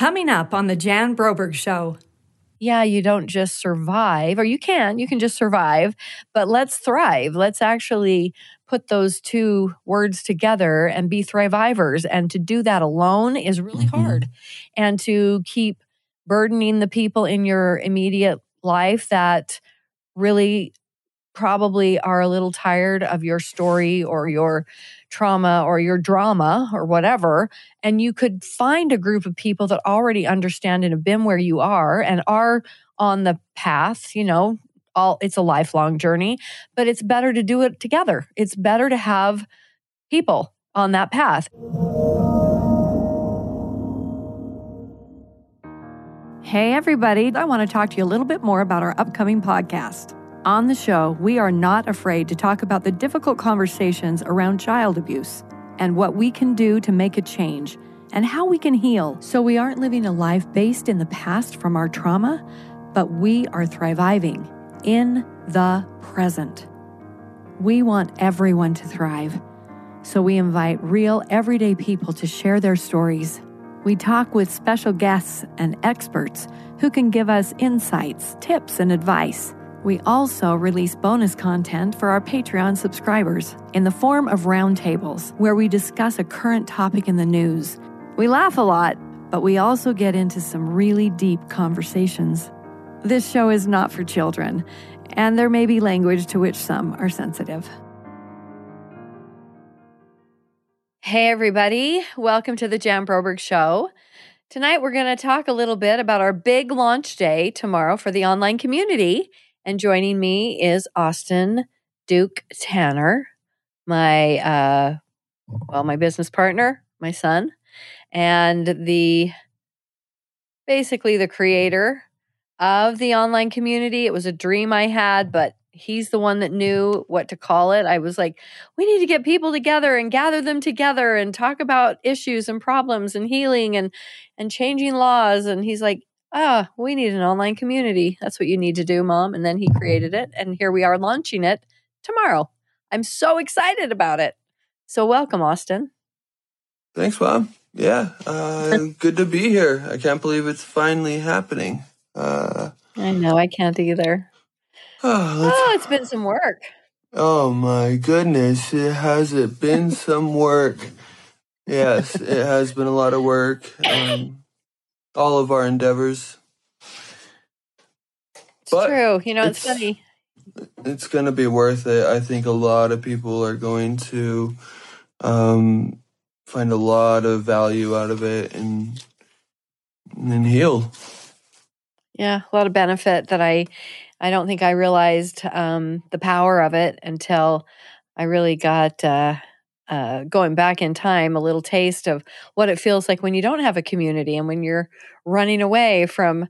Coming up on The Jan Broberg Show. Yeah, you don't just survive, or you can, you can just survive, but let's thrive. Let's actually put those two words together and be thrivivors. And to do that alone is really mm-hmm. hard. And to keep burdening the people in your immediate life that really probably are a little tired of your story or your trauma or your drama or whatever. And you could find a group of people that already understand and have been where you are and are on the path, you know, all it's a lifelong journey, but it's better to do it together. It's better to have people on that path. Hey, everybody. I want to talk to you a little bit more about our upcoming podcast. On the show, we are not afraid to talk about the difficult conversations around child abuse and what we can do to make a change and how we can heal so we aren't living a life based in the past from our trauma, but we are thriving in the present. We want everyone to thrive, so we invite real, everyday people to share their stories. We talk with special guests and experts who can give us insights, tips, and advice. We also release bonus content for our Patreon subscribers in the form of roundtables where we discuss a current topic in the news. We laugh a lot, but we also get into some really deep conversations. This show is not for children, and there may be language to which some are sensitive. Hey, everybody. Welcome to the Jan Broberg Show. Tonight, we're going to talk a little bit about our big launch day tomorrow for the online community and joining me is Austin Duke Tanner, my uh, well, my business partner, my son, and the basically the creator of the online community. It was a dream I had, but he's the one that knew what to call it. I was like, we need to get people together and gather them together and talk about issues and problems and healing and and changing laws and he's like, ah, oh, we need an online community. That's what you need to do, mom. And then he created it. And here we are launching it tomorrow. I'm so excited about it. So, welcome, Austin. Thanks, mom. Yeah, uh, good to be here. I can't believe it's finally happening. Uh, I know, I can't either. Oh, oh, it's been some work. Oh my goodness, it has it been some work. Yes, it has been a lot of work. Um, all of our endeavors. It's but true. You know, it's, it's funny. It's going to be worth it. I think a lot of people are going to um, find a lot of value out of it and and heal. Yeah, a lot of benefit that I I don't think I realized um, the power of it until I really got uh, uh, going back in time, a little taste of what it feels like when you don't have a community and when you're running away from,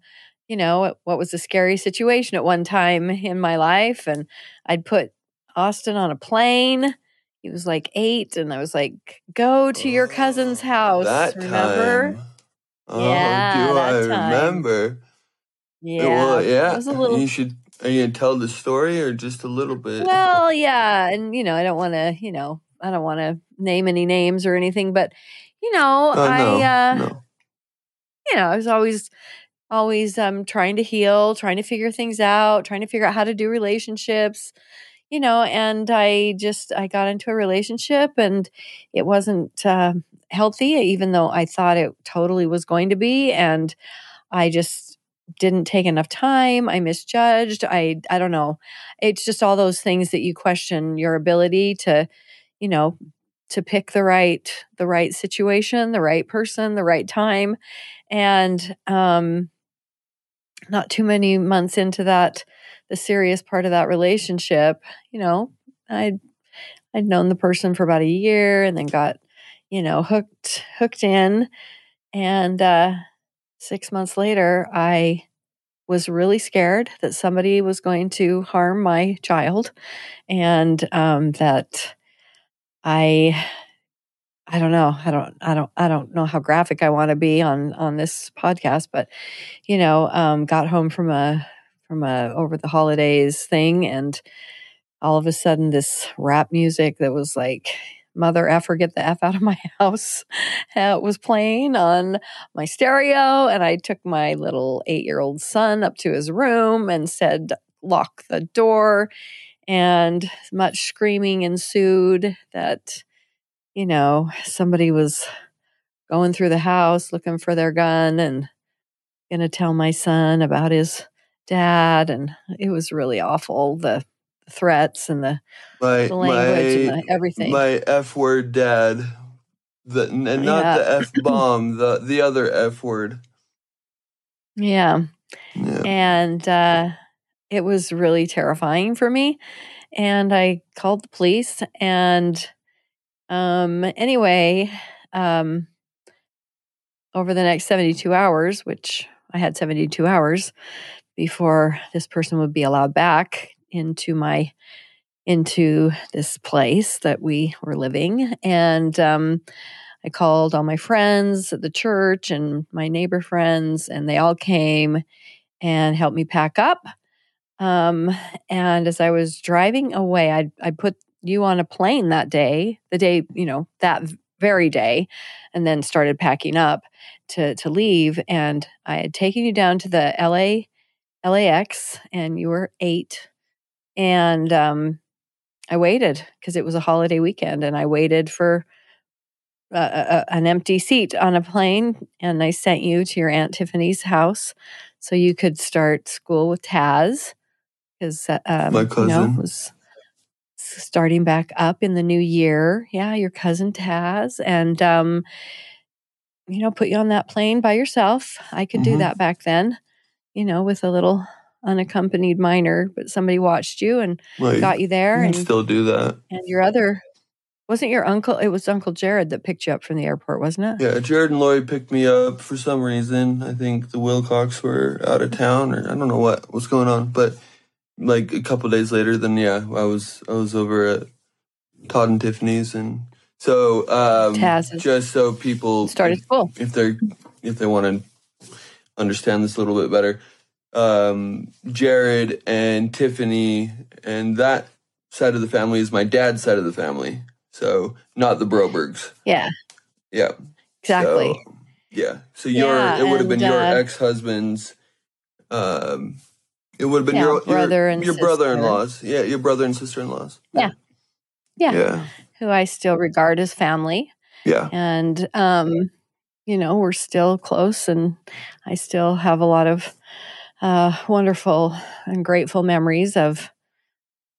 you know, what was a scary situation at one time in my life. And I'd put Austin on a plane. He was like eight, and I was like, "Go to your cousin's oh, house." That remember? Time. Oh, yeah, do I time. remember? Yeah, well, yeah. It was a little. You should. Are you gonna tell the story or just a little bit? Well, yeah, and you know, I don't want to, you know, I don't want to name any names or anything, but you know, uh, I, uh, no. you know, I was always, always um, trying to heal, trying to figure things out, trying to figure out how to do relationships, you know, and I just, I got into a relationship and it wasn't uh, healthy, even though I thought it totally was going to be. And I just, didn't take enough time i misjudged i i don't know it's just all those things that you question your ability to you know to pick the right the right situation the right person the right time and um not too many months into that the serious part of that relationship you know i'd i'd known the person for about a year and then got you know hooked hooked in and uh 6 months later i was really scared that somebody was going to harm my child and um, that I I don't know. I don't I don't I don't know how graphic I want to be on on this podcast, but you know, um, got home from a from a over the holidays thing and all of a sudden this rap music that was like Mother Effer Get the F Out of My House uh, was playing on my stereo. And I took my little eight year old son up to his room and said, lock the door. And much screaming ensued that, you know, somebody was going through the house looking for their gun and going to tell my son about his dad. And it was really awful. The threats and the, my, the language my, and the everything. My F word dad. The, and not yeah. the F bomb, the, the other F word. Yeah. yeah. And uh, it was really terrifying for me. And I called the police. And um, anyway, um, over the next 72 hours, which I had 72 hours before this person would be allowed back into my into this place that we were living and um, i called all my friends at the church and my neighbor friends and they all came and helped me pack up um, and as i was driving away i i put you on a plane that day the day you know that very day and then started packing up to to leave. And i had taken you down to the la lax and you were eight. And um, I waited because it was a holiday weekend, and I waited for a, a, an empty seat on a plane, and I sent you to your aunt Tiffany's house so you could start school with Taz because uh, um, my cousin you know, was starting back up in the new year. Yeah, your cousin Taz, and um, you know, put you on that plane by yourself. I could mm-hmm. do that back then, you know, with a little unaccompanied minor, but somebody watched you and well, got you there. You and still do that. And your other wasn't your uncle? It was Uncle Jared that picked you up from the airport, wasn't it? Yeah, Jared and Lloyd picked me up for some reason. I think the Wilcox were out of town, or I don't know what was going on. But like a couple days later, then yeah, I was I was over at Todd and Tiffany's, and so um, just so people started school if they're if they want to understand this a little bit better um, Jared and Tiffany, and that side of the family is my dad's side of the family. So not the Brobergs. Yeah. Yeah. Exactly. So, yeah. So your yeah, it would have been uh, your ex husband's. Um, it would have been yeah, your brother your, and your brother in laws. Yeah, your brother and sister in laws. Yeah. yeah. Yeah. Who I still regard as family. Yeah. And um, you know, we're still close and I still have a lot of uh, wonderful and grateful memories of,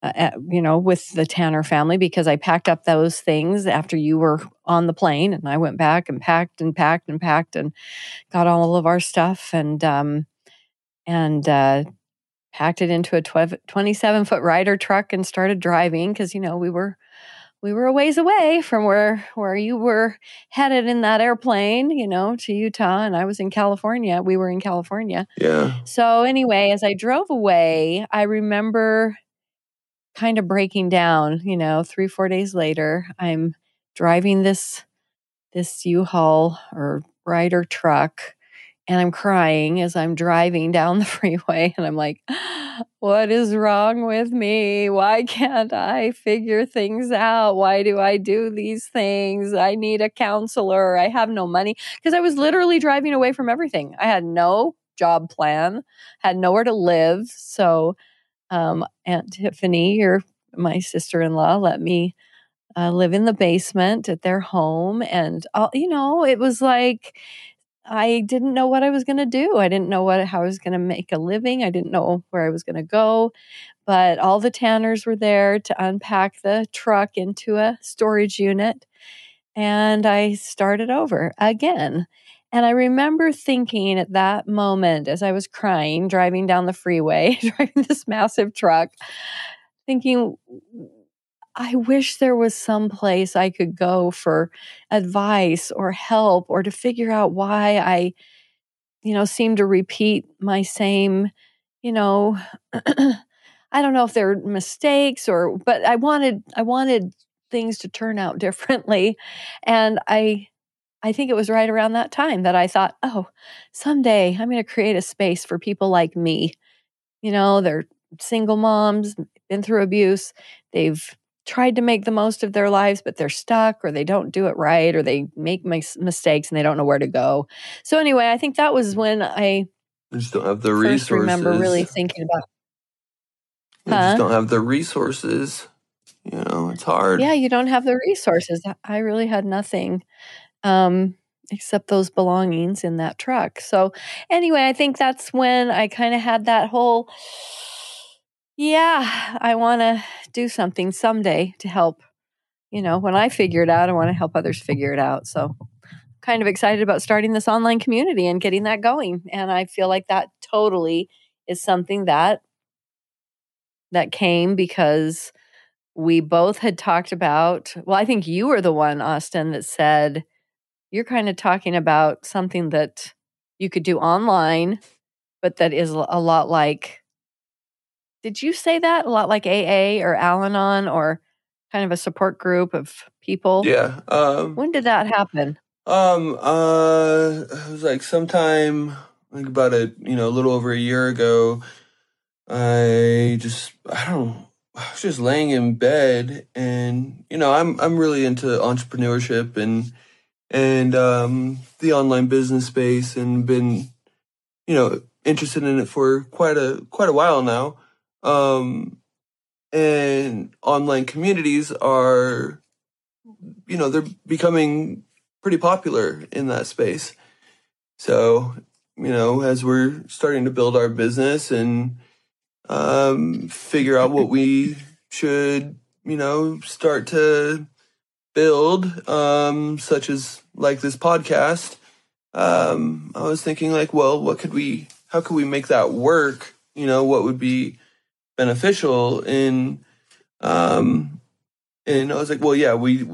uh, you know, with the Tanner family because I packed up those things after you were on the plane and I went back and packed and packed and packed and got all of our stuff and, um, and, uh, packed it into a 12, 27 foot Ryder truck and started driving because, you know, we were we were a ways away from where where you were headed in that airplane, you know, to Utah and I was in California. We were in California. Yeah. So anyway, as I drove away, I remember kind of breaking down, you know, 3 4 days later, I'm driving this this U-Haul or Ryder truck and I'm crying as I'm driving down the freeway and I'm like, what is wrong with me? Why can't I figure things out? Why do I do these things? I need a counselor. I have no money because I was literally driving away from everything. I had no job plan, had nowhere to live. So, um, Aunt Tiffany, your my sister in law, let me uh, live in the basement at their home, and all, you know, it was like I didn't know what I was going to do. I didn't know what how I was going to make a living. I didn't know where I was going to go. But all the Tanners were there to unpack the truck into a storage unit. And I started over again. And I remember thinking at that moment as I was crying, driving down the freeway, driving this massive truck, thinking, I wish there was some place I could go for advice or help or to figure out why I, you know, seem to repeat my same, you know, I don't know if they're mistakes or, but I wanted, I wanted things to turn out differently. And I, I think it was right around that time that I thought, oh, someday I'm going to create a space for people like me. You know, they're single moms, been through abuse, they've tried to make the most of their lives, but they're stuck or they don't do it right or they make mis- mistakes and they don't know where to go. So anyway, I think that was when I just don't have the resources. remember really thinking about. Huh? just don't have the resources. You know, it's hard. Yeah, you don't have the resources. I really had nothing um, except those belongings in that truck. So anyway, I think that's when I kind of had that whole yeah, I want to do something someday to help. You know, when I figure it out, I want to help others figure it out. So, kind of excited about starting this online community and getting that going. And I feel like that totally is something that that came because we both had talked about. Well, I think you were the one, Austin, that said you're kind of talking about something that you could do online, but that is a lot like did you say that a lot like AA or Al Anon or kind of a support group of people? Yeah. Um, when did that happen? Um, uh, it was like sometime like about a you know a little over a year ago. I just I don't I was just laying in bed and you know I'm I'm really into entrepreneurship and and um, the online business space and been you know interested in it for quite a quite a while now. Um, and online communities are, you know, they're becoming pretty popular in that space. So, you know, as we're starting to build our business and um, figure out what we should, you know, start to build, um, such as like this podcast, um, I was thinking like, well, what could we, how could we make that work? You know, what would be beneficial in um and I was like, well, yeah, we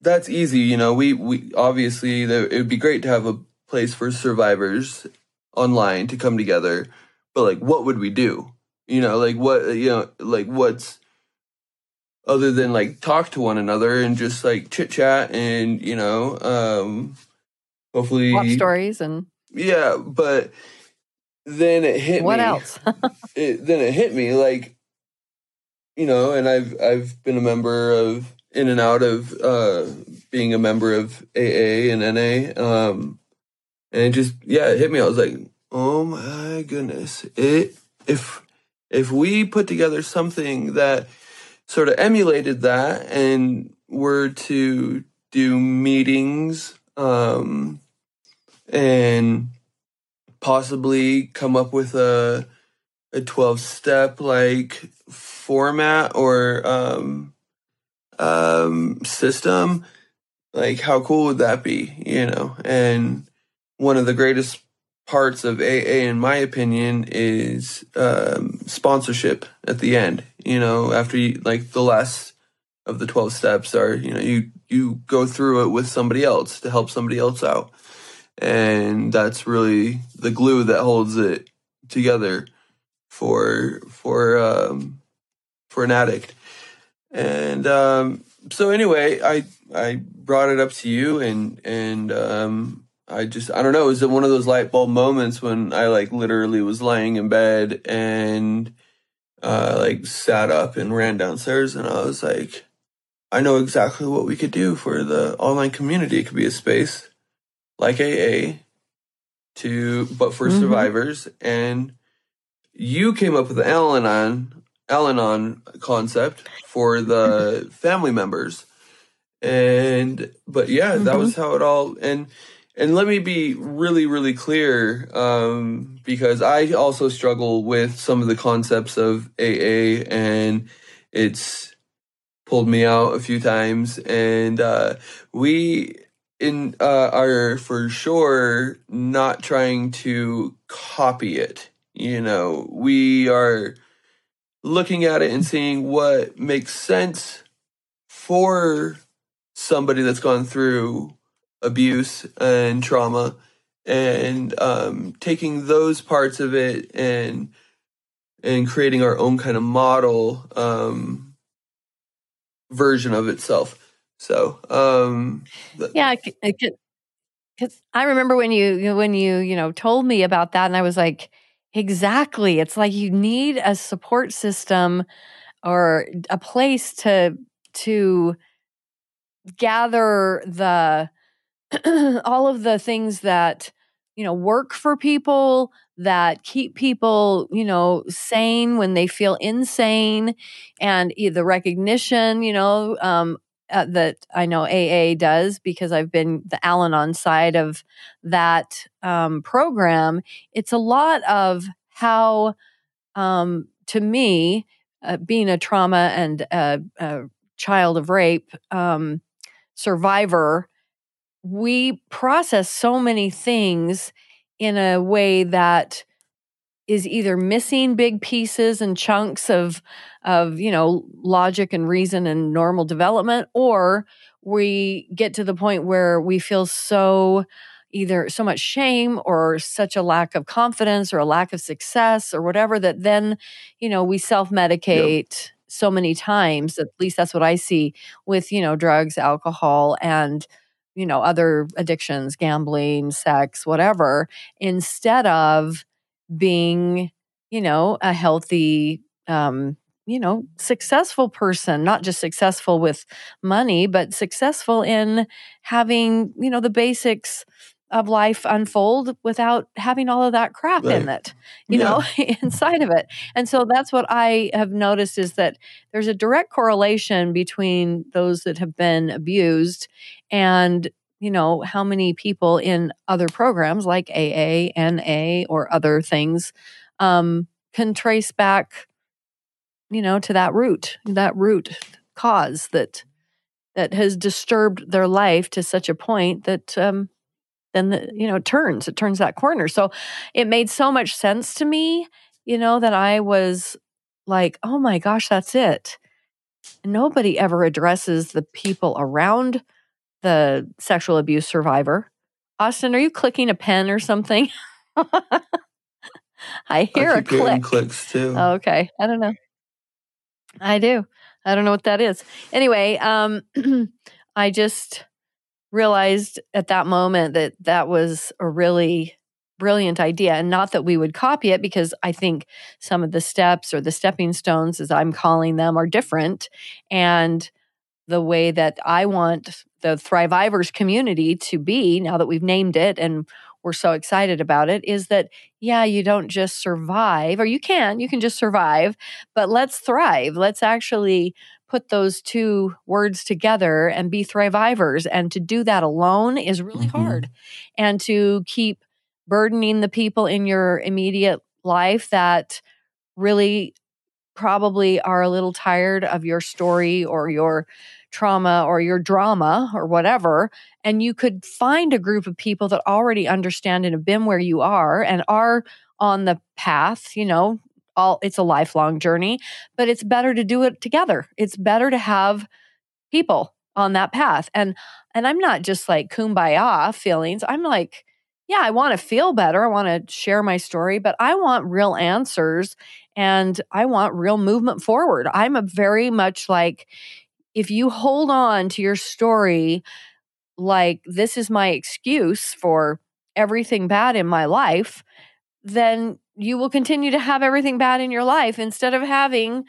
that's easy, you know. We we obviously it would be great to have a place for survivors online to come together, but like, what would we do? You know, like what you know, like what's other than like talk to one another and just like chit chat and you know, um hopefully Watch stories and yeah, but then it hit what me. What else? it, then it hit me like, you know, and I've I've been a member of in and out of uh, being a member of AA and NA, um, and it just yeah, it hit me. I was like, oh my goodness, it if if we put together something that sort of emulated that and were to do meetings um, and possibly come up with a a 12 step like format or um um system? Like how cool would that be you know? And one of the greatest parts of AA in my opinion is um sponsorship at the end you know after you like the last of the 12 steps are you know you you go through it with somebody else to help somebody else out and that's really the glue that holds it together for for um, for an addict. And um, so anyway, I I brought it up to you, and and um, I just I don't know. It was one of those light bulb moments when I like literally was laying in bed and uh, like sat up and ran downstairs, and I was like, I know exactly what we could do for the online community. It could be a space like AA to but for mm-hmm. survivors and you came up with the Al-Anon Al-Anon concept for the family members. And but yeah, mm-hmm. that was how it all and and let me be really really clear um because I also struggle with some of the concepts of AA and it's pulled me out a few times and uh we in uh, are for sure not trying to copy it. You know, we are looking at it and seeing what makes sense for somebody that's gone through abuse and trauma and um, taking those parts of it and and creating our own kind of model um, version of itself so, um, yeah, because I remember when you when you you know told me about that, and I was like, exactly. It's like you need a support system or a place to to gather the all of the things that you know work for people that keep people you know sane when they feel insane and the recognition you know um, uh, that I know AA does because I've been the Al Anon side of that um, program. It's a lot of how, um, to me, uh, being a trauma and a, a child of rape um, survivor, we process so many things in a way that is either missing big pieces and chunks of of you know logic and reason and normal development or we get to the point where we feel so either so much shame or such a lack of confidence or a lack of success or whatever that then you know we self-medicate yep. so many times at least that's what i see with you know drugs alcohol and you know other addictions gambling sex whatever instead of being, you know, a healthy, um, you know, successful person, not just successful with money, but successful in having, you know, the basics of life unfold without having all of that crap right. in it, you yeah. know, inside of it. And so that's what I have noticed is that there's a direct correlation between those that have been abused and you know, how many people in other programs like AA, NA, or other things um, can trace back, you know, to that root, that root cause that that has disturbed their life to such a point that um, then the, you know it turns, it turns that corner. So it made so much sense to me, you know, that I was like, oh my gosh, that's it. Nobody ever addresses the people around the sexual abuse survivor. Austin, are you clicking a pen or something? I hear I a click. Clicks too. Oh, okay, I don't know. I do. I don't know what that is. Anyway, um, I just realized at that moment that that was a really brilliant idea and not that we would copy it because i think some of the steps or the stepping stones as i'm calling them are different and the way that I want the Thrivivors community to be now that we've named it and we're so excited about it is that yeah you don't just survive or you can you can just survive but let's thrive let's actually put those two words together and be thrivivors and to do that alone is really mm-hmm. hard and to keep burdening the people in your immediate life that really probably are a little tired of your story or your trauma or your drama or whatever. And you could find a group of people that already understand and have been where you are and are on the path, you know, all it's a lifelong journey, but it's better to do it together. It's better to have people on that path. And and I'm not just like kumbaya feelings. I'm like, yeah, I want to feel better. I want to share my story, but I want real answers and I want real movement forward. I'm a very much like, if you hold on to your story like this is my excuse for everything bad in my life, then you will continue to have everything bad in your life instead of having,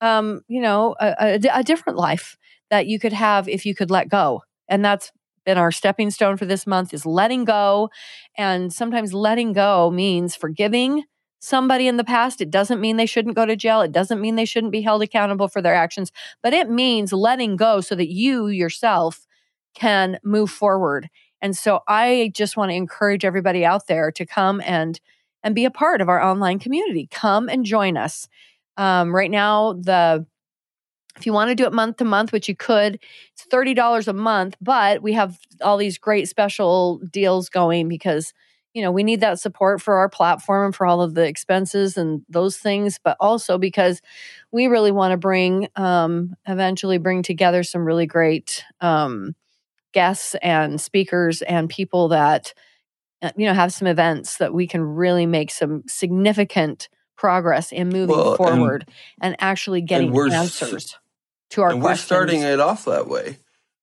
um, you know, a, a, a different life that you could have if you could let go. And that's been our stepping stone for this month is letting go. And sometimes letting go means forgiving somebody in the past. It doesn't mean they shouldn't go to jail. It doesn't mean they shouldn't be held accountable for their actions, but it means letting go so that you yourself can move forward. And so I just want to encourage everybody out there to come and and be a part of our online community. Come and join us. Um, right now, the if you want to do it month to month, which you could, it's thirty dollars a month. But we have all these great special deals going because you know, we need that support for our platform and for all of the expenses and those things, but also because we really want to bring, um, eventually bring together some really great um, guests and speakers and people that, uh, you know, have some events that we can really make some significant progress in moving well, forward and, and, actually getting and answers to our and questions. We're starting it off that way.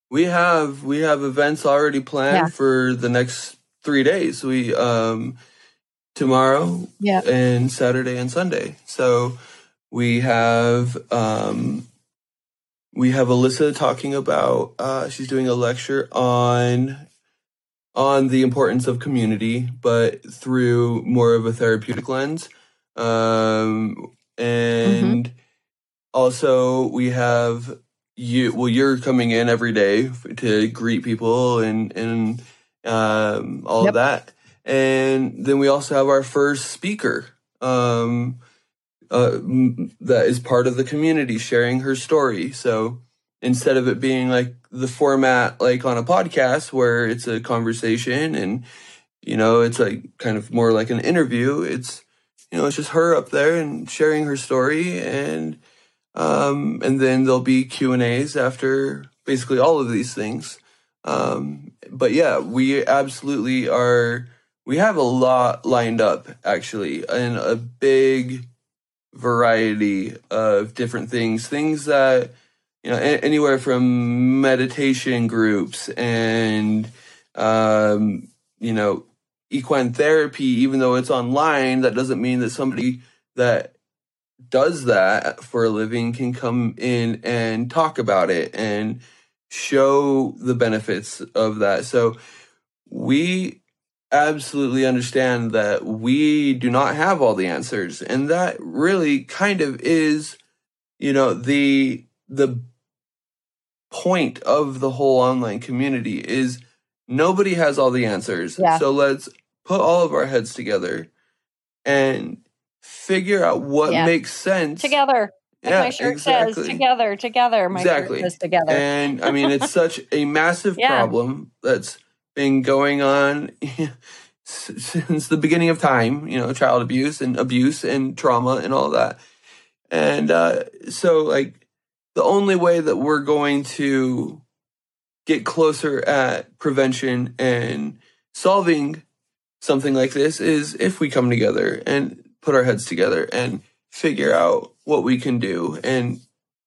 We have we have events already planned yeah. for the next three days. We um tomorrow yeah. and Saturday and Sunday. So We have um, we have Alyssa talking about uh, she's doing a lecture on on the importance of community, but through more of a therapeutic lens. Um, and mm-hmm. also we have you. Well, you're coming in every day to greet people and and um, all yep. of that. And then we also have our first speaker. Um, uh, that is part of the community sharing her story. So instead of it being like the format like on a podcast where it's a conversation and you know it's like kind of more like an interview, it's you know it's just her up there and sharing her story and um and then there'll be Q and A's after basically all of these things. Um, but yeah, we absolutely are. We have a lot lined up actually, and a big variety of different things. Things that, you know, a- anywhere from meditation groups and, um, you know, equine therapy, even though it's online, that doesn't mean that somebody that does that for a living can come in and talk about it and show the benefits of that. So we absolutely understand that we do not have all the answers and that really kind of is you know the the point of the whole online community is nobody has all the answers yeah. so let's put all of our heads together and figure out what yeah. makes sense together like yeah, my shirt exactly. says together together my exactly. shirt says together and i mean it's such a massive yeah. problem that's been going on since the beginning of time, you know, child abuse and abuse and trauma and all that. And uh, so, like, the only way that we're going to get closer at prevention and solving something like this is if we come together and put our heads together and figure out what we can do and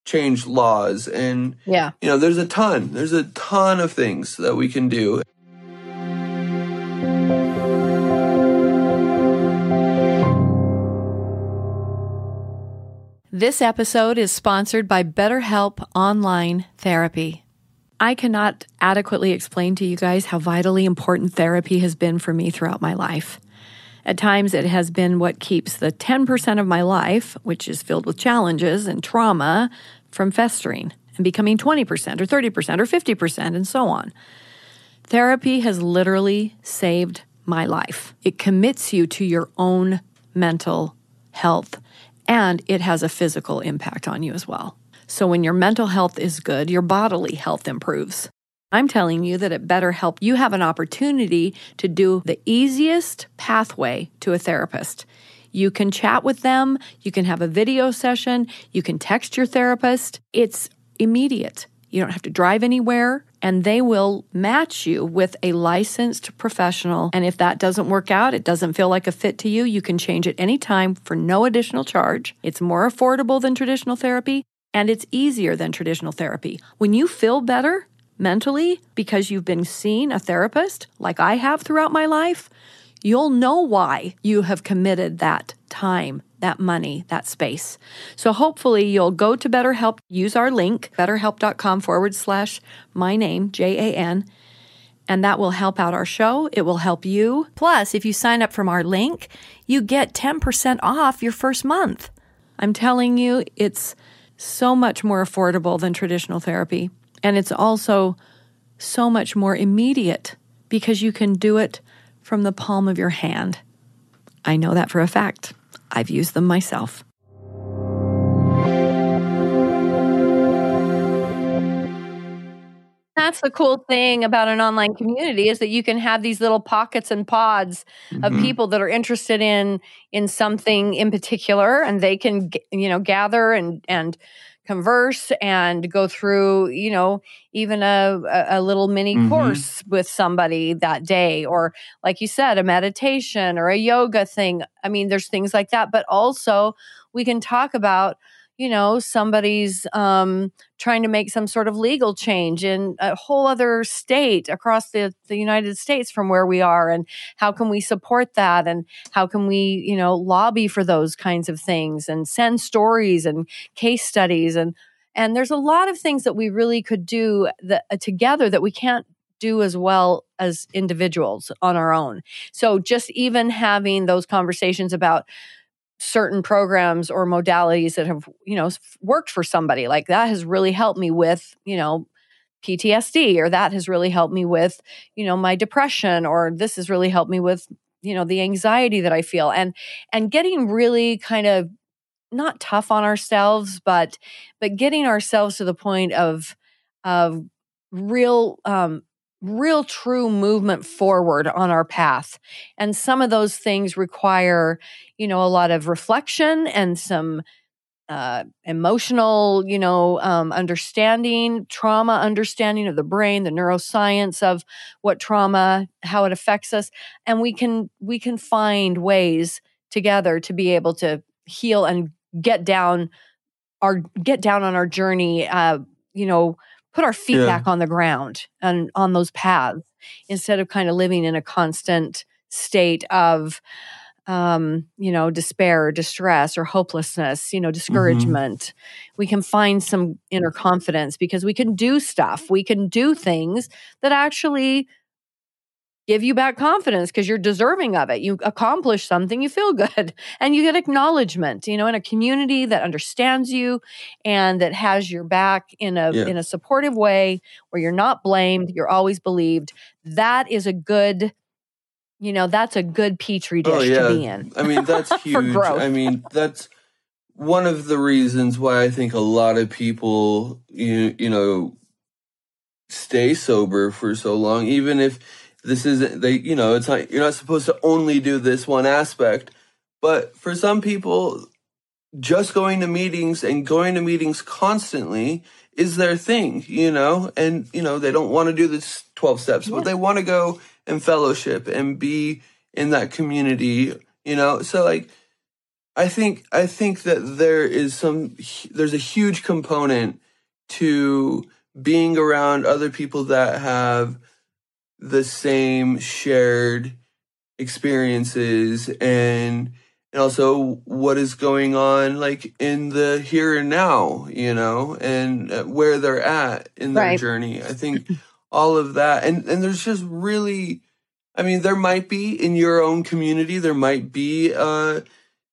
change laws and yeah you know there's a ton there's a ton of things that we can do This episode is sponsored by BetterHelp Online Therapy. I cannot adequately explain to you guys how vitally important therapy has been for me throughout my life. At times, it has been what keeps the 10% of my life, which is filled with challenges and trauma, from festering and becoming 20% or 30% or 50% and so on. Therapy has literally saved my life. It commits you to your own mental health and it has a physical impact on you as well. So when your mental health is good, your bodily health improves. I'm telling you that at BetterHelp, you have an opportunity to do the easiest pathway to a therapist. You can chat with them, you can have a video session, you can text your therapist. It's immediate. You don't have to drive anywhere, and they will match you with a licensed professional. And if that doesn't work out, it doesn't feel like a fit to you, you can change it anytime for no additional charge. It's more affordable than traditional therapy, and it's easier than traditional therapy. When you feel better mentally because you've been seeing a therapist, like I have throughout my life, you'll know why you have committed that time that money, that space. So hopefully you'll go to BetterHelp, use our link, betterhelp.com forward slash my name, J A N, and that will help out our show. It will help you. Plus, if you sign up from our link, you get 10% off your first month. I'm telling you, it's so much more affordable than traditional therapy. And it's also so much more immediate because you can do it from the palm of your hand. I know that for a fact. I've used them myself. That's the cool thing about an online community is that you can have these little pockets and pods mm-hmm. of people that are interested in in something in particular and they can you know gather and and converse and go through, you know, even a, a little mini mm-hmm. course with somebody that day, or like you said, a meditation or a yoga thing. I mean, there's things like that, but also we can talk about, you know somebody's um, trying to make some sort of legal change in a whole other state across the, the united states from where we are and how can we support that and how can we you know lobby for those kinds of things and send stories and case studies and and there's a lot of things that we really could do that, uh, together that we can't do as well as individuals on our own. So just even having those conversations about certain programs or modalities that have, you know, worked for somebody like that has really helped me with, you know, PTSD or that has really helped me with, you know, my depression or this has really helped me with, you know, the anxiety that I feel. And and getting really kind of not tough on ourselves but but getting ourselves to the point of of real um real true movement forward on our path. And some of those things require, you know, a lot of reflection and some uh, emotional, you know, um, understanding, trauma understanding of the brain, the neuroscience of what trauma, how it affects us, and we can we can find ways together to be able to heal and get down our get down on our journey. Uh, you know, put our feet yeah. back on the ground and on those paths instead of kind of living in a constant state of um, you know, despair or distress or hopelessness, you know, mm-hmm. discouragement. Mm-hmm. We can find some inner confidence because we can do stuff. We can do things that actually give you back confidence because you're deserving of it. You accomplish something, you feel good, and you get acknowledgement. You know, in a community that understands you and that has your back in a yeah. in a supportive way, where you're not blamed, you're always believed. That is a good. You know, that's a good petri oh, dish oh, yeah. to be in. I mean, that's huge. I mean, that's one of the reasons why I think a lot of people, you you know, stay sober for so long, even if this isn't they you know it's not you're not supposed to only do this one aspect. But for some people just going to meetings and going to meetings constantly is their thing you know? And you know they don't want to do this 12 steps yeah. but they want to go and fellowship and be in that community you know? So like i think i think that there is some there's a huge component to being around other people that have the same shared experiences and and also what is going on like in the here and now you know and uh, where they're at in their right. journey i think all of that and and there's just really i mean there might be in your own community there might be uh,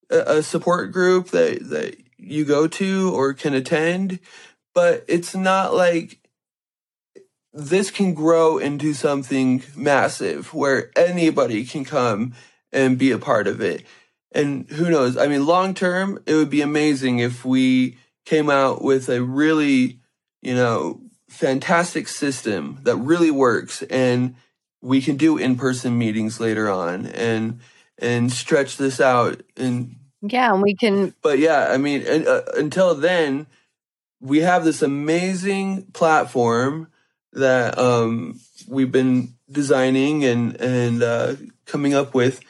a, a support group that that you go to or can attend but it's not like this can grow into something massive where anybody can come and be a part of it. And who knows? I mean, long term, it would be amazing if we came out with a really, you know, fantastic system that really works and we can do in-person meetings later on and and stretch this out and yeah and we can but yeah i mean uh, until then we have this amazing platform that um, we've been designing and and uh, coming up with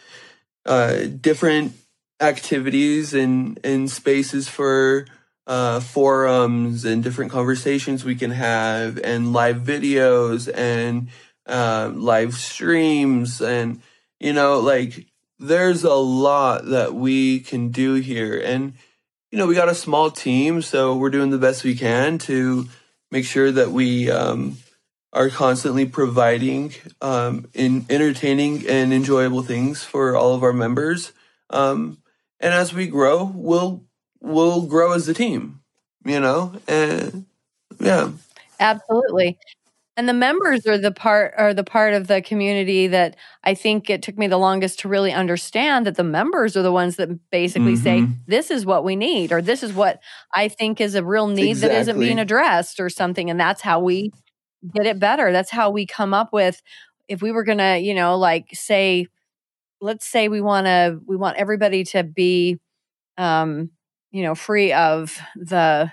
uh, different activities and and spaces for uh, forums and different conversations we can have and live videos and uh, live streams and you know like there's a lot that we can do here. And you know we got a small team so we're doing the best we can to make sure that we um, are constantly providing um, in entertaining and enjoyable things for all of our members. Um, and as we grow, we'll we'll grow as a team, you know, and yeah, absolutely. And the members are the part are the part of the community that I think it took me the longest to really understand that the members are the ones that basically mm-hmm. say this is what we need or this is what I think is a real need exactly. that isn't being addressed or something and that's how we get it better. That's how we come up with if we were going to, you know, like say let's say we want to we want everybody to be um you know, free of the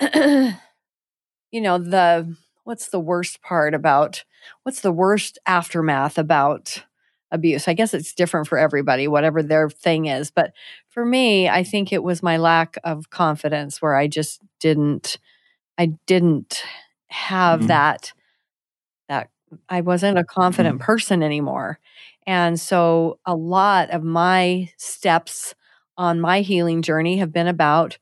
you know, the what's the worst part about what's the worst aftermath about abuse. I guess it's different for everybody, whatever their thing is. But for me, I think it was my lack of confidence where I just didn't, I didn't have mm-hmm. that, that I wasn't a confident mm-hmm. person anymore. And so a lot of my steps on my healing journey have been about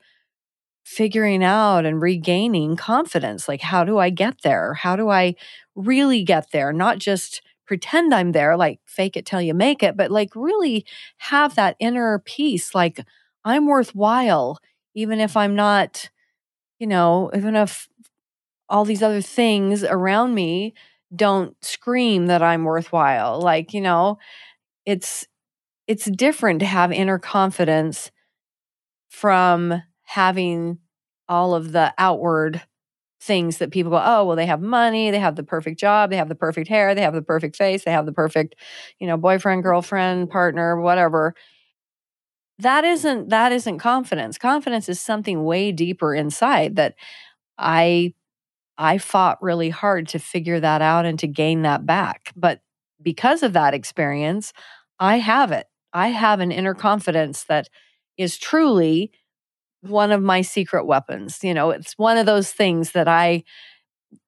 figuring out and regaining confidence. Like, how do I get there? How do I really get there? Not just pretend I'm there, like fake it till you make it, but like really have that inner peace. Like, I'm worthwhile, even if I'm not, you know, even if all these other things around me don't scream that I'm worthwhile. Like, you know, it's it's different to have inner confidence from having all of the outward things that people go, oh, well, they have money, they have the perfect job, they have the perfect hair, they have the perfect face, they have the perfect, you know, boyfriend, girlfriend, partner, whatever. That isn't that isn't confidence. Confidence is something way deeper inside that I I fought really hard to figure that out and to gain that back. But because of that experience, I have it. I have an inner confidence that is truly one of my secret weapons. You know, it's one of those things that I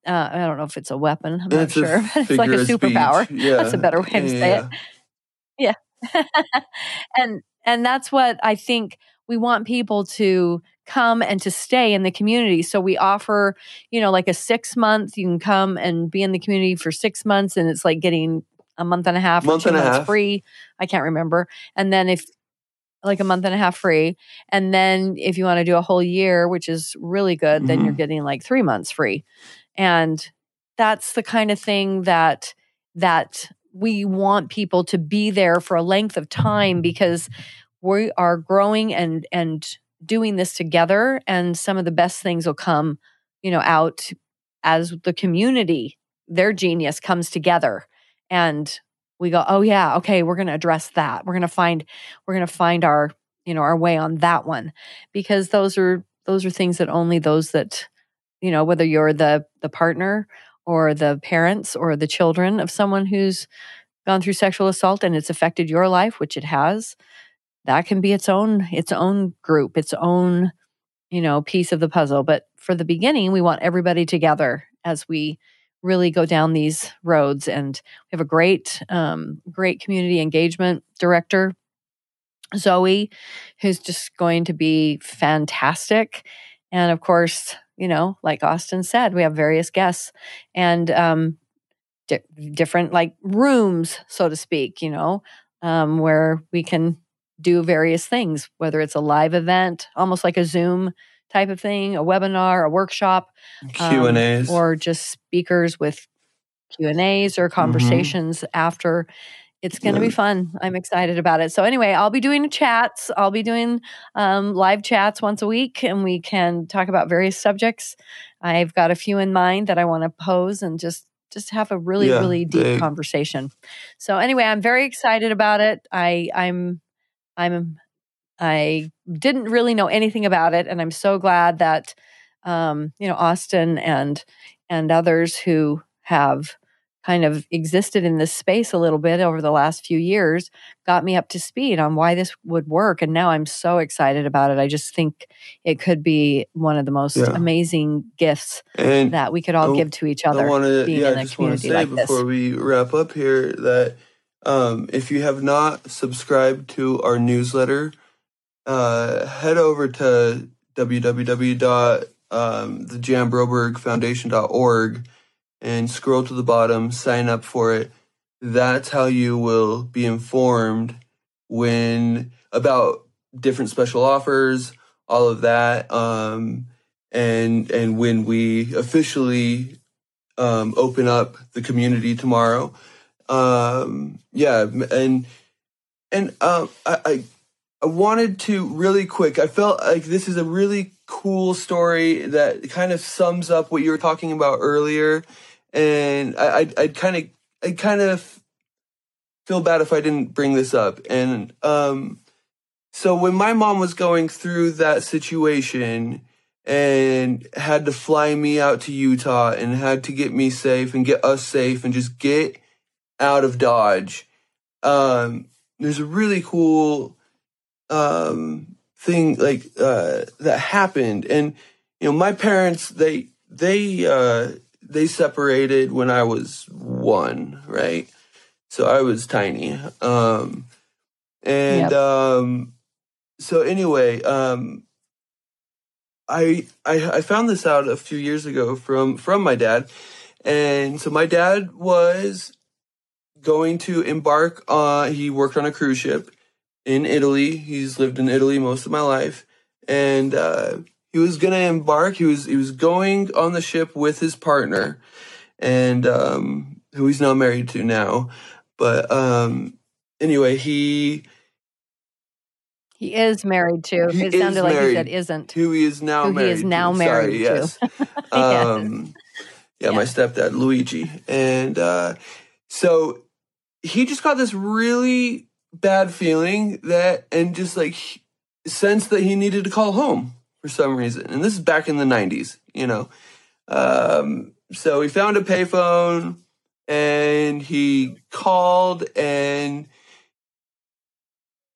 uh, I don't know if it's a weapon. I'm not sure. But it's like a superpower. Yeah. That's a better way to say it. Yeah. and and that's what I think we want people to come and to stay in the community. So we offer, you know, like a 6 month you can come and be in the community for 6 months and it's like getting a month and a half month or two months half. free. I can't remember. And then if like a month and a half free. And then if you want to do a whole year, which is really good, mm-hmm. then you're mm-hmm. getting like three months free. And that's the kind of thing that that we want people to be there for a length of time because we are growing and and doing this together and some of the best things will come you know out as the community their genius comes together and we go, oh yeah, okay, we're going to address that. We're going to find we're going to find our, you know, our way on that one because those are those are things that only those that you know, whether you're the the partner or the parents or the children of someone who's gone through sexual assault and it's affected your life, which it has, that can be its own its own group, its own, you know, piece of the puzzle. But for the beginning, we want everybody together as we really go down these roads. And we have a great, um, great community engagement director, Zoe, who's just going to be fantastic. And of course, you know, like Austin said, we have various guests and um, di- different like rooms, so to speak, you know, um, where we can do various things, whether it's a live event, almost like a Zoom type of thing, a webinar, a workshop, Q and A's, um, or just speakers with Q and A's or mm-hmm. conversations mm-hmm. after. It's going to yeah. be fun. I'm excited about it. So anyway, I'll be doing chats. I'll be doing um, live chats once a week, and we can talk about various subjects. I've got a few in mind that I want to pose and just just have a really yeah, really deep they, conversation. So anyway, I'm very excited about it. I I'm I'm I didn't really know anything about it, and I'm so glad that um, you know Austin and and others who have kind of existed in this space a little bit over the last few years got me up to speed on why this would work and now i'm so excited about it i just think it could be one of the most yeah. amazing gifts and that we could all I, give to each other i want to yeah, I just want to say like before this. we wrap up here that um, if you have not subscribed to our newsletter uh, head over to www.thejanbrobergfoundation.org and scroll to the bottom, sign up for it. That's how you will be informed when about different special offers, all of that, um, and and when we officially um, open up the community tomorrow. Um, yeah, and and um, I, I I wanted to really quick. I felt like this is a really cool story that kind of sums up what you were talking about earlier, and I, I'd kind of, I kind of feel bad if I didn't bring this up. And um, so when my mom was going through that situation and had to fly me out to Utah and had to get me safe and get us safe and just get out of Dodge um, there's a really cool um, thing like uh, that happened, and you know, my parents they they uh, they separated when I was one, right? So I was tiny, um, and yep. um, so anyway, um, I, I I found this out a few years ago from from my dad, and so my dad was going to embark on. He worked on a cruise ship in Italy. He's lived in Italy most of my life, and uh, he was going to embark. He was he was going on the ship with his partner, and um, who he's now married to now. But um, anyway, he he is married to. He it sounded like he said isn't. Who he is now who married. He is now to. married Sorry, yes. um, yeah, my stepdad Luigi, and uh, so he just got this really bad feeling that, and just like sense that he needed to call home for some reason. And this is back in the '90s, you know. Um, so he found a payphone, and he called and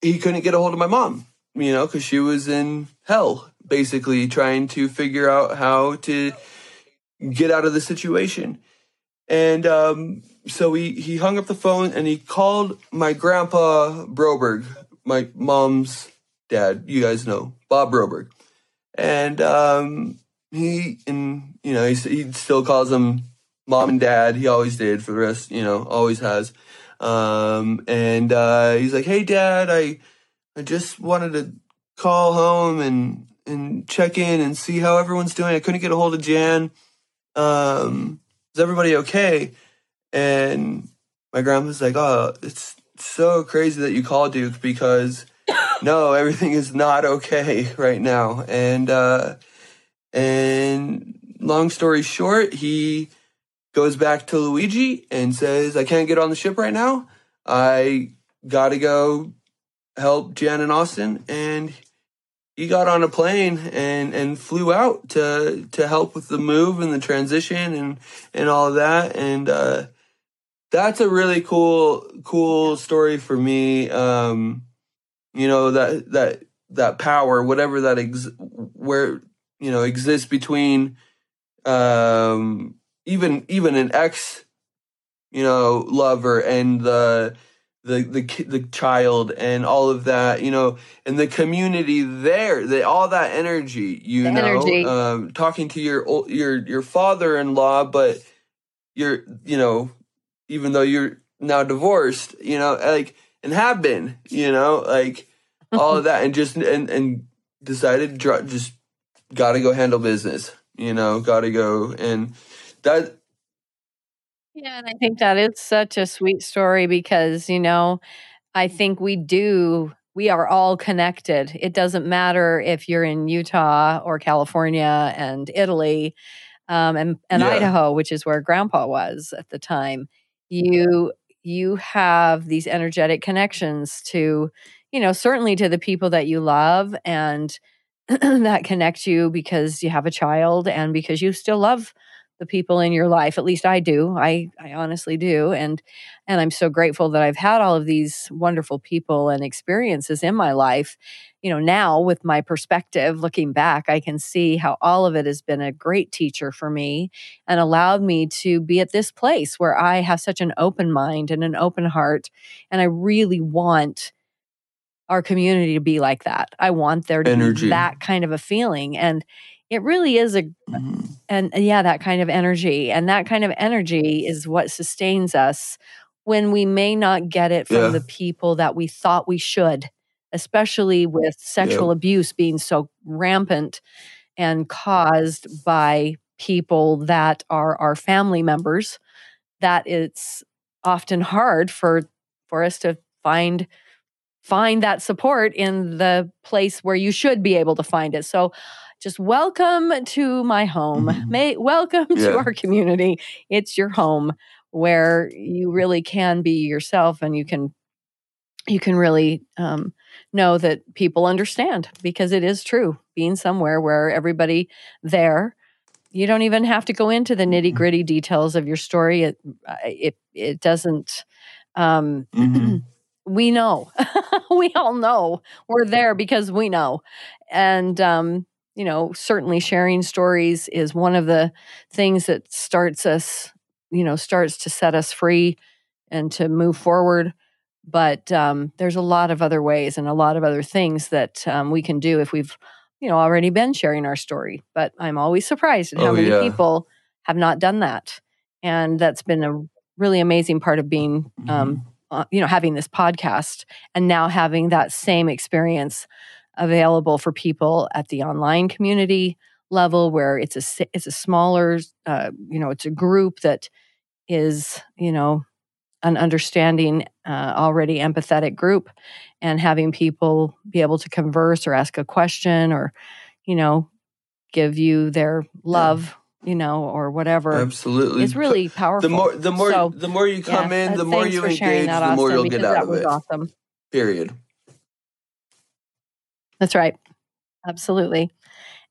he couldn't get a hold of my mom, you know, because she was in hell, basically trying to figure out how to get out of the situation. And um, so he, he hung up the phone and he called my grandpa Broberg, my mom's dad. You guys know Bob Broberg. And um, he, and you know, he, he still calls him mom and dad. He always did for the rest, you know, always has. Um, and uh, he's like, "Hey, Dad, I I just wanted to call home and and check in and see how everyone's doing. I couldn't get a hold of Jan. Um, is everybody okay?" And my grandma's like, "Oh, it's so crazy that you called Duke because no, everything is not okay right now." And uh, and long story short, he goes back to Luigi and says, I can't get on the ship right now. I got to go help Jan and Austin. And he got on a plane and, and flew out to, to help with the move and the transition and, and all of that. And, uh, that's a really cool, cool story for me. Um, you know, that, that, that power, whatever that ex, where, you know, exists between, um, even even an ex, you know, lover and the the the the child and all of that, you know, and the community there, the, all that energy, you the know, energy. Um, talking to your your your father in law, but you're you know, even though you're now divorced, you know, like and have been, you know, like all of that, and just and and decided just got to go handle business, you know, got to go and that yeah, and I think that is such a sweet story because, you know, I think we do we are all connected. It doesn't matter if you're in Utah or California and Italy um, and, and yeah. Idaho, which is where grandpa was at the time. You you have these energetic connections to, you know, certainly to the people that you love and that connect you because you have a child and because you still love the people in your life at least i do i i honestly do and and i'm so grateful that i've had all of these wonderful people and experiences in my life you know now with my perspective looking back i can see how all of it has been a great teacher for me and allowed me to be at this place where i have such an open mind and an open heart and i really want our community to be like that i want there to Energy. be that kind of a feeling and it really is a mm-hmm. and yeah that kind of energy and that kind of energy is what sustains us when we may not get it from yeah. the people that we thought we should especially with sexual yeah. abuse being so rampant and caused by people that are our family members that it's often hard for for us to find find that support in the place where you should be able to find it so just welcome to my home. Mm-hmm. May welcome yeah. to our community. It's your home where you really can be yourself and you can you can really um, know that people understand because it is true being somewhere where everybody there you don't even have to go into the nitty mm-hmm. gritty details of your story it it it doesn't um, mm-hmm. we know. we all know we're there because we know. And, um, you know, certainly sharing stories is one of the things that starts us, you know, starts to set us free and to move forward. But um, there's a lot of other ways and a lot of other things that um, we can do if we've, you know, already been sharing our story. But I'm always surprised at how oh, many yeah. people have not done that. And that's been a really amazing part of being um, mm-hmm uh, you know, having this podcast and now having that same experience available for people at the online community level where it's a it's a smaller uh, you know it's a group that is you know an understanding uh, already empathetic group and having people be able to converse or ask a question or you know give you their love you know, or whatever. Absolutely, it's really powerful. The more, the more, so, the more you come yeah, in, the more you engage, that, the more you'll get out of it. Awesome. Period. That's right. Absolutely,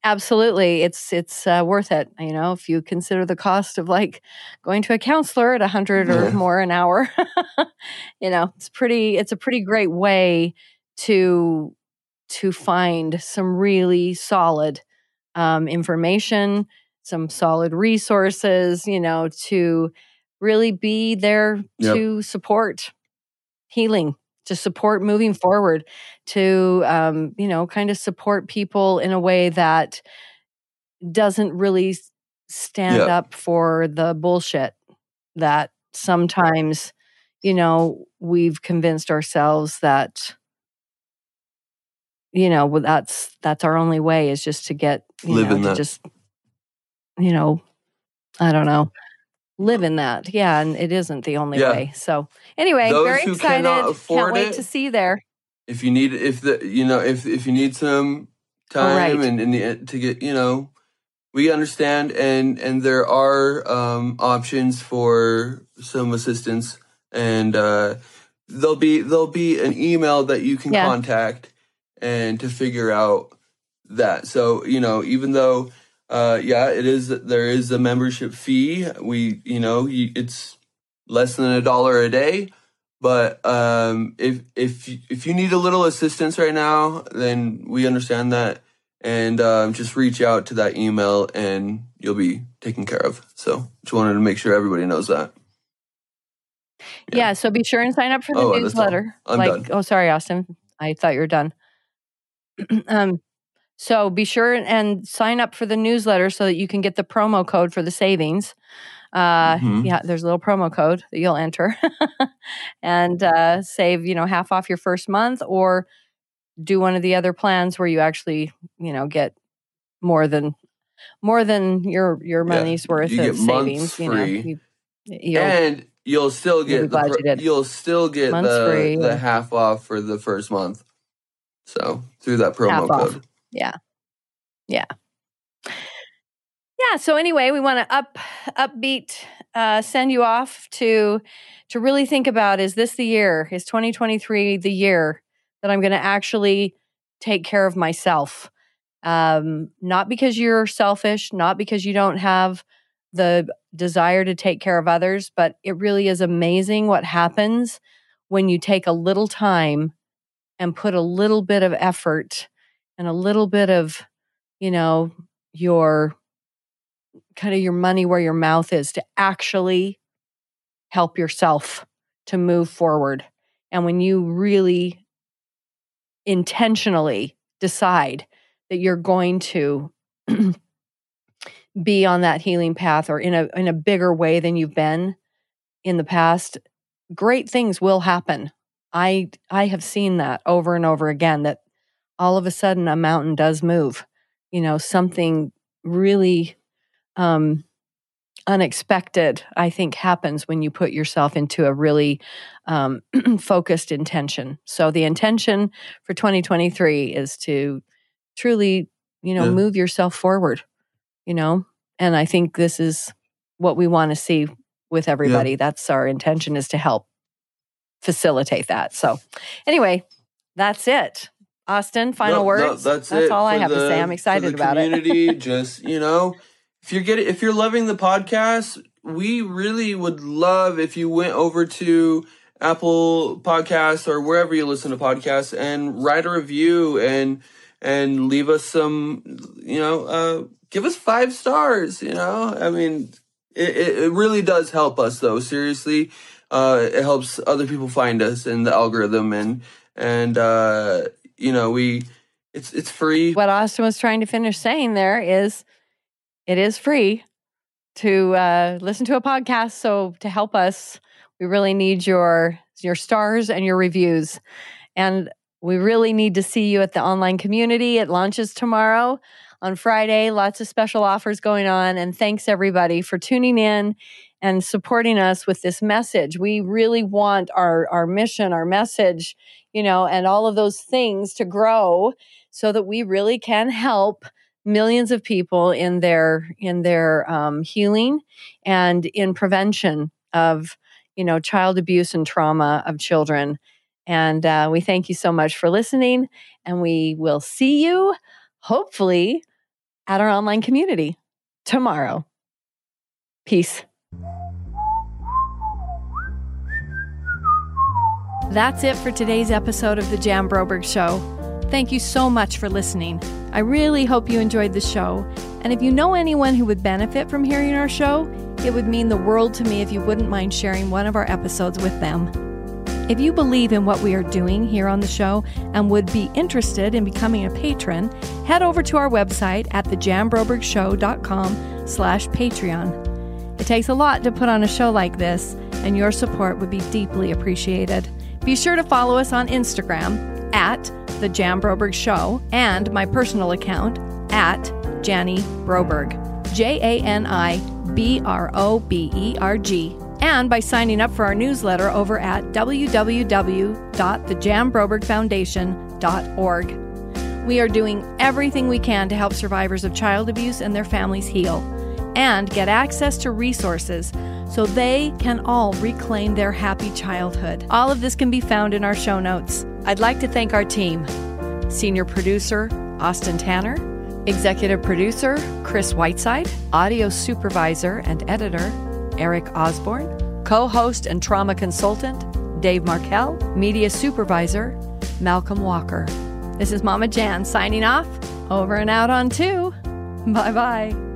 absolutely. It's it's uh, worth it. You know, if you consider the cost of like going to a counselor at a hundred yeah. or more an hour, you know, it's pretty. It's a pretty great way to to find some really solid um, information some solid resources, you know, to really be there yep. to support healing, to support moving forward, to, um, you know, kind of support people in a way that doesn't really stand yep. up for the bullshit that sometimes, you know, we've convinced ourselves that you know that's that's our only way is just to get you Live know to that. just you know, I don't know, live in that. Yeah, and it isn't the only yeah. way. So anyway, Those very excited. Can't wait it, to see there. If you need, if the you know, if if you need some time right. and in the to get, you know, we understand, and and there are um, options for some assistance, and uh, there'll be there'll be an email that you can yeah. contact and to figure out that. So you know, even though uh, yeah, it is. There is a membership fee. We, you know, it's less than a dollar a day. But um, if if if you need a little assistance right now, then we understand that, and um, just reach out to that email, and you'll be taken care of. So, just wanted to make sure everybody knows that. Yeah, yeah so be sure and sign up for the oh, newsletter. I'm like, done. oh, sorry, Austin. I thought you were done. um, so be sure and sign up for the newsletter so that you can get the promo code for the savings. Uh, mm-hmm. Yeah, there's a little promo code that you'll enter and uh, save, you know, half off your first month or do one of the other plans where you actually, you know, get more than more than your your money's yeah, worth you of savings. You know, you, you'll, and you'll still get you'll the, you'll still get the, free, the half off for the first month. So through that promo code. Off. Yeah. Yeah. Yeah. So anyway, we want to up upbeat uh, send you off to to really think about is this the year? Is 2023 the year that I'm going to actually take care of myself? Um, not because you're selfish, not because you don't have the desire to take care of others, but it really is amazing what happens when you take a little time and put a little bit of effort and a little bit of, you know, your kind of your money where your mouth is to actually help yourself to move forward. And when you really intentionally decide that you're going to be on that healing path or in a in a bigger way than you've been in the past, great things will happen. I I have seen that over and over again that all of a sudden a mountain does move. You know, something really um, unexpected, I think, happens when you put yourself into a really um, focused intention. So the intention for 2023 is to truly, you know, yeah. move yourself forward, you know, and I think this is what we want to see with everybody. Yeah. That's our intention is to help facilitate that. So anyway, that's it. Austin, final no, words. No, that's, that's all I have the, to say. I'm excited about community, it. just you know, if you're getting, if you're loving the podcast, we really would love if you went over to Apple Podcasts or wherever you listen to podcasts and write a review and and leave us some, you know, uh, give us five stars. You know, I mean, it, it really does help us though. Seriously, uh, it helps other people find us in the algorithm and and uh, you know we it's it's free. What Austin was trying to finish saying there is, it is free to uh, listen to a podcast. So to help us, we really need your your stars and your reviews, and we really need to see you at the online community. It launches tomorrow on Friday. Lots of special offers going on, and thanks everybody for tuning in and supporting us with this message. We really want our our mission, our message, you know, and all of those things to grow so that we really can help millions of people in their in their um, healing and in prevention of you know child abuse and trauma of children. And uh, we thank you so much for listening and we will see you hopefully at our online community tomorrow. Peace that's it for today's episode of the Jan Broberg show Thank you so much for listening. I really hope you enjoyed the show. And if you know anyone who would benefit from hearing our show, it would mean the world to me if you wouldn't mind sharing one of our episodes with them. If you believe in what we are doing here on the show and would be interested in becoming a patron, head over to our website at thejanbrobergshow.com slash Patreon. It takes a lot to put on a show like this, and your support would be deeply appreciated. Be sure to follow us on Instagram at The Jan Broberg Show and my personal account at Jani Broberg. J A N I B R O B E R G. And by signing up for our newsletter over at www.thejanbrobergfoundation.org. We are doing everything we can to help survivors of child abuse and their families heal and get access to resources so they can all reclaim their happy childhood. All of this can be found in our show notes. I'd like to thank our team Senior Producer Austin Tanner, Executive Producer Chris Whiteside, Audio Supervisor and Editor Eric Osborne, Co host and Trauma Consultant Dave Markell, Media Supervisor Malcolm Walker. This is Mama Jan signing off. Over and out on two. Bye bye.